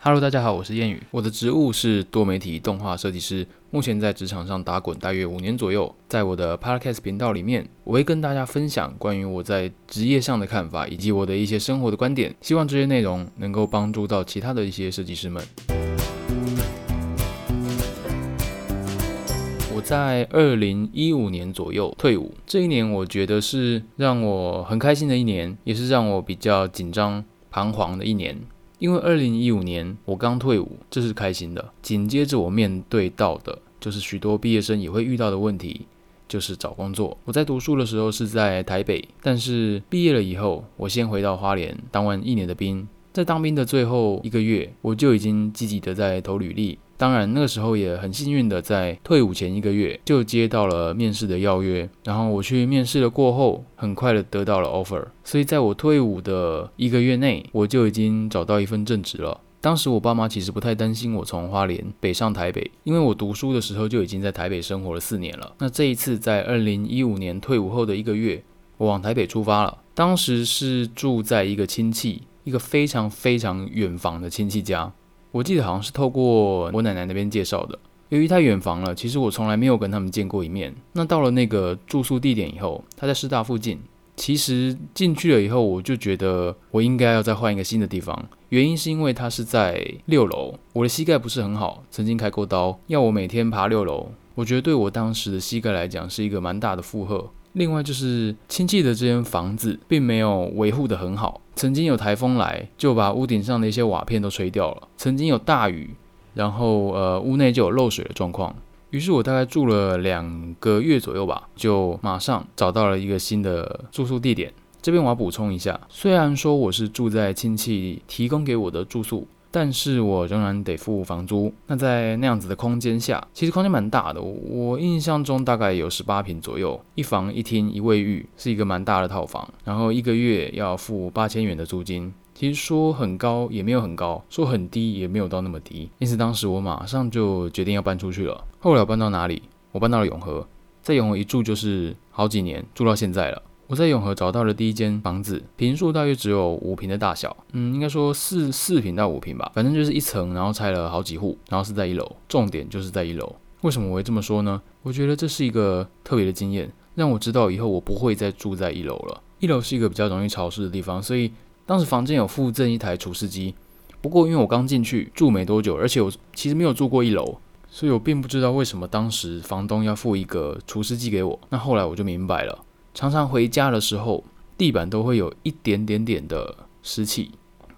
Hello，大家好，我是谚语。我的职务是多媒体动画设计师，目前在职场上打滚大约五年左右。在我的 Podcast 频道里面，我会跟大家分享关于我在职业上的看法，以及我的一些生活的观点。希望这些内容能够帮助到其他的一些设计师们。我在二零一五年左右退伍，这一年我觉得是让我很开心的一年，也是让我比较紧张彷徨的一年。因为二零一五年我刚退伍，这是开心的。紧接着我面对到的就是许多毕业生也会遇到的问题，就是找工作。我在读书的时候是在台北，但是毕业了以后，我先回到花莲当完一年的兵。在当兵的最后一个月，我就已经积极的在投履历。当然，那个时候也很幸运的，在退伍前一个月就接到了面试的邀约，然后我去面试了过后，很快的得到了 offer。所以在我退伍的一个月内，我就已经找到一份正职了。当时我爸妈其实不太担心我从花莲北上台北，因为我读书的时候就已经在台北生活了四年了。那这一次在二零一五年退伍后的一个月，我往台北出发了。当时是住在一个亲戚，一个非常非常远房的亲戚家。我记得好像是透过我奶奶那边介绍的。由于太远房了，其实我从来没有跟他们见过一面。那到了那个住宿地点以后，他在师大附近。其实进去了以后，我就觉得我应该要再换一个新的地方。原因是因为它是在六楼，我的膝盖不是很好，曾经开过刀，要我每天爬六楼，我觉得对我当时的膝盖来讲是一个蛮大的负荷。另外就是亲戚的这间房子并没有维护得很好，曾经有台风来就把屋顶上的一些瓦片都吹掉了，曾经有大雨，然后呃屋内就有漏水的状况。于是我大概住了两个月左右吧，就马上找到了一个新的住宿地点。这边我要补充一下，虽然说我是住在亲戚提供给我的住宿。但是我仍然得付房租。那在那样子的空间下，其实空间蛮大的。我印象中大概有十八平左右，一房一厅一卫浴，是一个蛮大的套房。然后一个月要付八千元的租金，其实说很高也没有很高，说很低也没有到那么低。因此当时我马上就决定要搬出去了。后来搬到哪里？我搬到了永和，在永和一住就是好几年，住到现在了。我在永和找到了第一间房子，平数大约只有五平的大小，嗯，应该说四四平到五平吧，反正就是一层，然后拆了好几户，然后是在一楼，重点就是在一楼。为什么我会这么说呢？我觉得这是一个特别的经验，让我知道以后我不会再住在一楼了。一楼是一个比较容易潮湿的地方，所以当时房间有附赠一台除湿机。不过因为我刚进去住没多久，而且我其实没有住过一楼，所以我并不知道为什么当时房东要付一个除湿机给我。那后来我就明白了。常常回家的时候，地板都会有一点点点的湿气，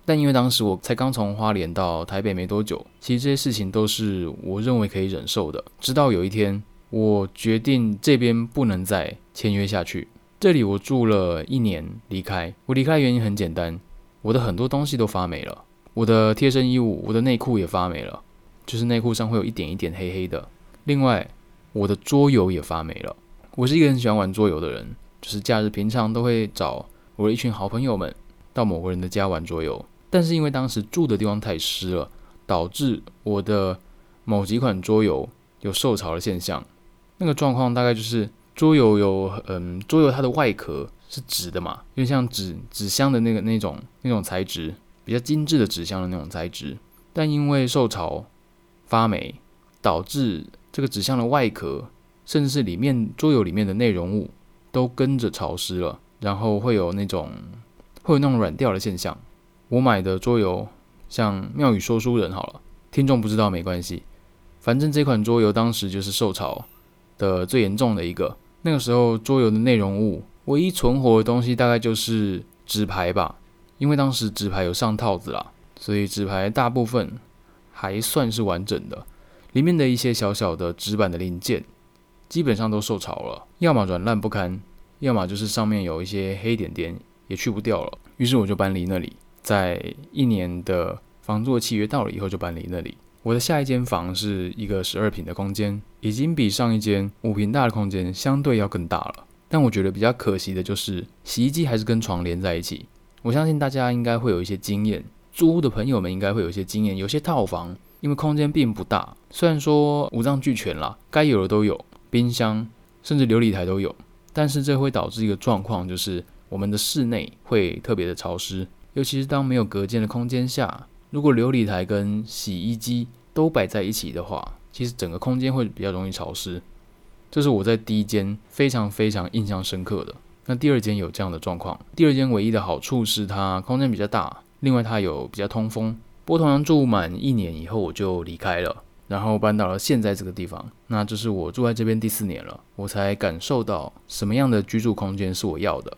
但因为当时我才刚从花莲到台北没多久，其实这些事情都是我认为可以忍受的。直到有一天，我决定这边不能再签约下去。这里我住了一年，离开。我离开原因很简单，我的很多东西都发霉了，我的贴身衣物，我的内裤也发霉了，就是内裤上会有一点一点黑黑的。另外，我的桌游也发霉了。我是一个很喜欢玩桌游的人。就是假日平常都会找我的一群好朋友们到某个人的家玩桌游，但是因为当时住的地方太湿了，导致我的某几款桌游有受潮的现象。那个状况大概就是桌游有嗯，桌游它的外壳是纸的嘛，因为像纸纸箱的那个那种那种材质，比较精致的纸箱的那种材质，但因为受潮发霉，导致这个纸箱的外壳，甚至是里面桌游里面的内容物。都跟着潮湿了，然后会有那种会有那种软掉的现象。我买的桌游像妙语说书人好了，听众不知道没关系，反正这款桌游当时就是受潮的最严重的一个。那个时候桌游的内容物唯一存活的东西大概就是纸牌吧，因为当时纸牌有上套子啦，所以纸牌大部分还算是完整的，里面的一些小小的纸板的零件。基本上都受潮了，要么软烂不堪，要么就是上面有一些黑点点也去不掉了。于是我就搬离那里，在一年的房租契约到了以后就搬离那里。我的下一间房是一个十二平的空间，已经比上一间五平大的空间相对要更大了。但我觉得比较可惜的就是洗衣机还是跟床连在一起。我相信大家应该会有一些经验，租屋的朋友们应该会有一些经验。有些套房因为空间并不大，虽然说五脏俱全啦，该有的都有。冰箱甚至琉璃台都有，但是这会导致一个状况，就是我们的室内会特别的潮湿，尤其是当没有隔间的空间下，如果琉璃台跟洗衣机都摆在一起的话，其实整个空间会比较容易潮湿。这是我在第一间非常非常印象深刻的。那第二间有这样的状况，第二间唯一的好处是它空间比较大，另外它有比较通风。不过同样住满一年以后我就离开了，然后搬到了现在这个地方。那这是我住在这边第四年了，我才感受到什么样的居住空间是我要的。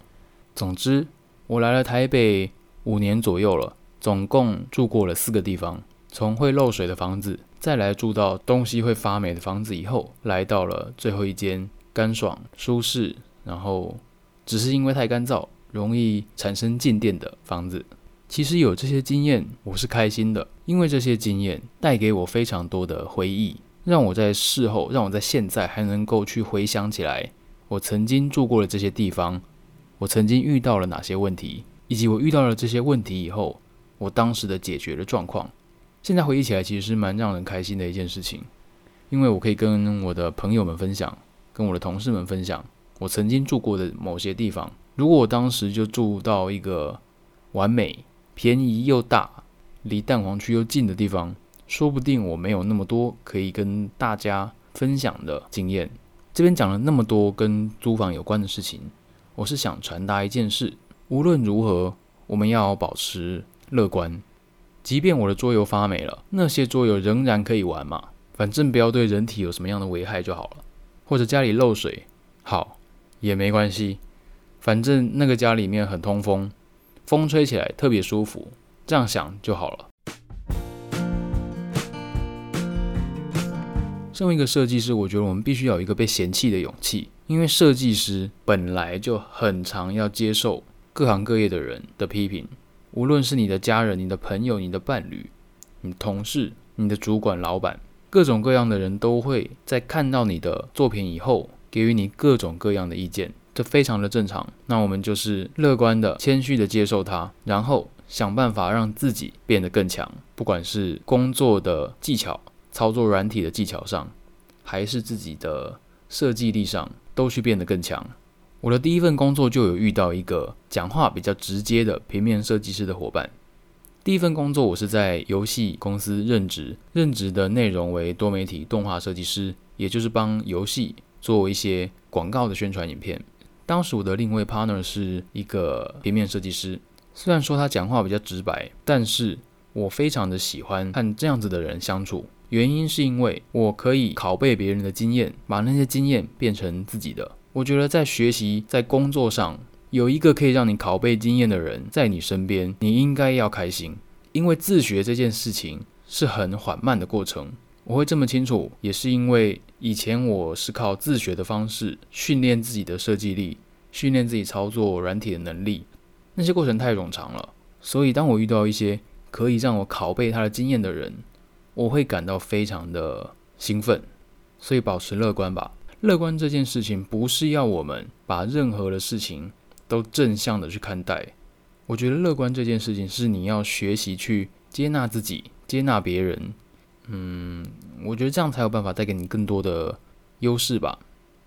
总之，我来了台北五年左右了。总共住过了四个地方，从会漏水的房子，再来住到东西会发霉的房子，以后来到了最后一间干爽舒适，然后只是因为太干燥，容易产生静电的房子。其实有这些经验，我是开心的，因为这些经验带给我非常多的回忆，让我在事后，让我在现在还能够去回想起来，我曾经住过的这些地方，我曾经遇到了哪些问题，以及我遇到了这些问题以后。我当时的解决的状况，现在回忆起来其实是蛮让人开心的一件事情，因为我可以跟我的朋友们分享，跟我的同事们分享我曾经住过的某些地方。如果我当时就住到一个完美、便宜又大、离蛋黄区又近的地方，说不定我没有那么多可以跟大家分享的经验。这边讲了那么多跟租房有关的事情，我是想传达一件事：无论如何，我们要保持。乐观，即便我的桌游发霉了，那些桌游仍然可以玩嘛？反正不要对人体有什么样的危害就好了。或者家里漏水，好也没关系，反正那个家里面很通风，风吹起来特别舒服，这样想就好了。身为一个设计师，我觉得我们必须有一个被嫌弃的勇气，因为设计师本来就很常要接受各行各业的人的批评。无论是你的家人、你的朋友、你的伴侣、你同事、你的主管、老板，各种各样的人都会在看到你的作品以后，给予你各种各样的意见，这非常的正常。那我们就是乐观的、谦虚的接受它，然后想办法让自己变得更强，不管是工作的技巧、操作软体的技巧上，还是自己的设计力上，都去变得更强。我的第一份工作就有遇到一个讲话比较直接的平面设计师的伙伴。第一份工作我是在游戏公司任职，任职的内容为多媒体动画设计师，也就是帮游戏做一些广告的宣传影片。当时我的另一位 partner 是一个平面设计师，虽然说他讲话比较直白，但是我非常的喜欢和这样子的人相处。原因是因为我可以拷贝别人的经验，把那些经验变成自己的。我觉得在学习、在工作上有一个可以让你拷贝经验的人在你身边，你应该要开心，因为自学这件事情是很缓慢的过程。我会这么清楚，也是因为以前我是靠自学的方式训练自己的设计力，训练自己操作软体的能力，那些过程太冗长了。所以当我遇到一些可以让我拷贝他的经验的人，我会感到非常的兴奋。所以保持乐观吧。乐观这件事情不是要我们把任何的事情都正向的去看待。我觉得乐观这件事情是你要学习去接纳自己、接纳别人。嗯，我觉得这样才有办法带给你更多的优势吧。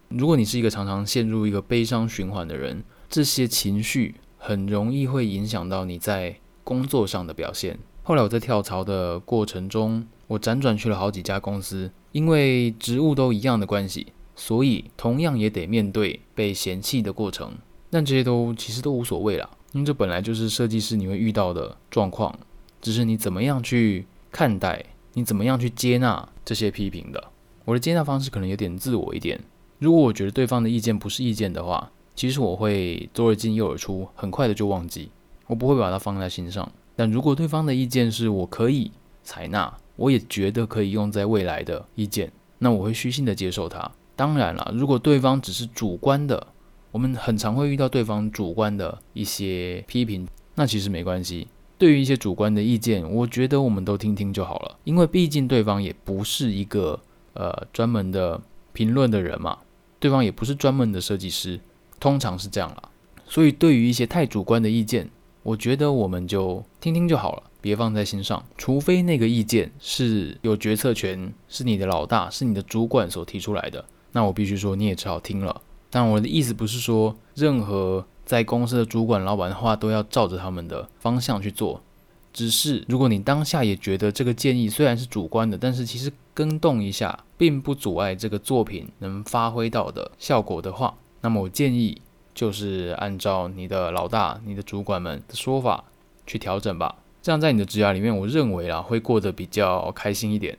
如果你是一个常常陷入一个悲伤循环的人，这些情绪很容易会影响到你在工作上的表现。后来我在跳槽的过程中，我辗转去了好几家公司，因为职务都一样的关系。所以，同样也得面对被嫌弃的过程，但这些都其实都无所谓啦，因为这本来就是设计师你会遇到的状况，只是你怎么样去看待，你怎么样去接纳这些批评的。我的接纳方式可能有点自我一点，如果我觉得对方的意见不是意见的话，其实我会左耳进右耳出，很快的就忘记，我不会把它放在心上。但如果对方的意见是我可以采纳，我也觉得可以用在未来的意见，那我会虚心的接受它。当然了，如果对方只是主观的，我们很常会遇到对方主观的一些批评，那其实没关系。对于一些主观的意见，我觉得我们都听听就好了，因为毕竟对方也不是一个呃专门的评论的人嘛，对方也不是专门的设计师，通常是这样了。所以对于一些太主观的意见，我觉得我们就听听就好了，别放在心上。除非那个意见是有决策权，是你的老大，是你的主管所提出来的。那我必须说，你也只好听了。但我的意思不是说，任何在公司的主管、老板的话都要照着他们的方向去做。只是如果你当下也觉得这个建议虽然是主观的，但是其实更动一下，并不阻碍这个作品能发挥到的效果的话，那么我建议就是按照你的老大、你的主管们的说法去调整吧。这样在你的职涯里面，我认为啊会过得比较开心一点。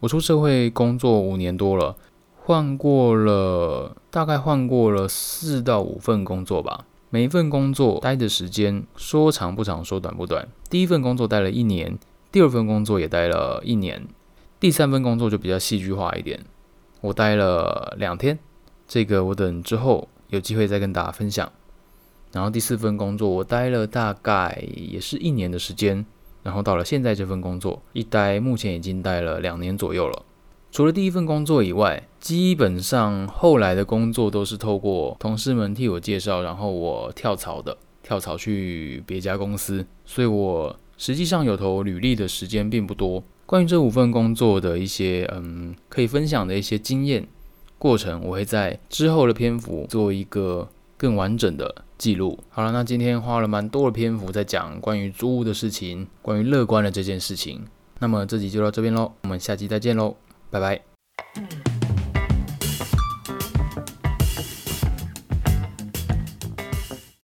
我出社会工作五年多了，换过了大概换过了四到五份工作吧。每一份工作待的时间说长不长，说短不短。第一份工作待了一年，第二份工作也待了一年，第三份工作就比较戏剧化一点，我待了两天。这个我等之后有机会再跟大家分享。然后第四份工作我待了大概也是一年的时间，然后到了现在这份工作一待，目前已经待了两年左右了。除了第一份工作以外，基本上后来的工作都是透过同事们替我介绍，然后我跳槽的，跳槽去别家公司，所以我实际上有投履历的时间并不多。关于这五份工作的一些嗯可以分享的一些经验过程，我会在之后的篇幅做一个更完整的记录。好了，那今天花了蛮多的篇幅在讲关于租屋的事情，关于乐观的这件事情。那么这集就到这边喽，我们下期再见喽。拜拜。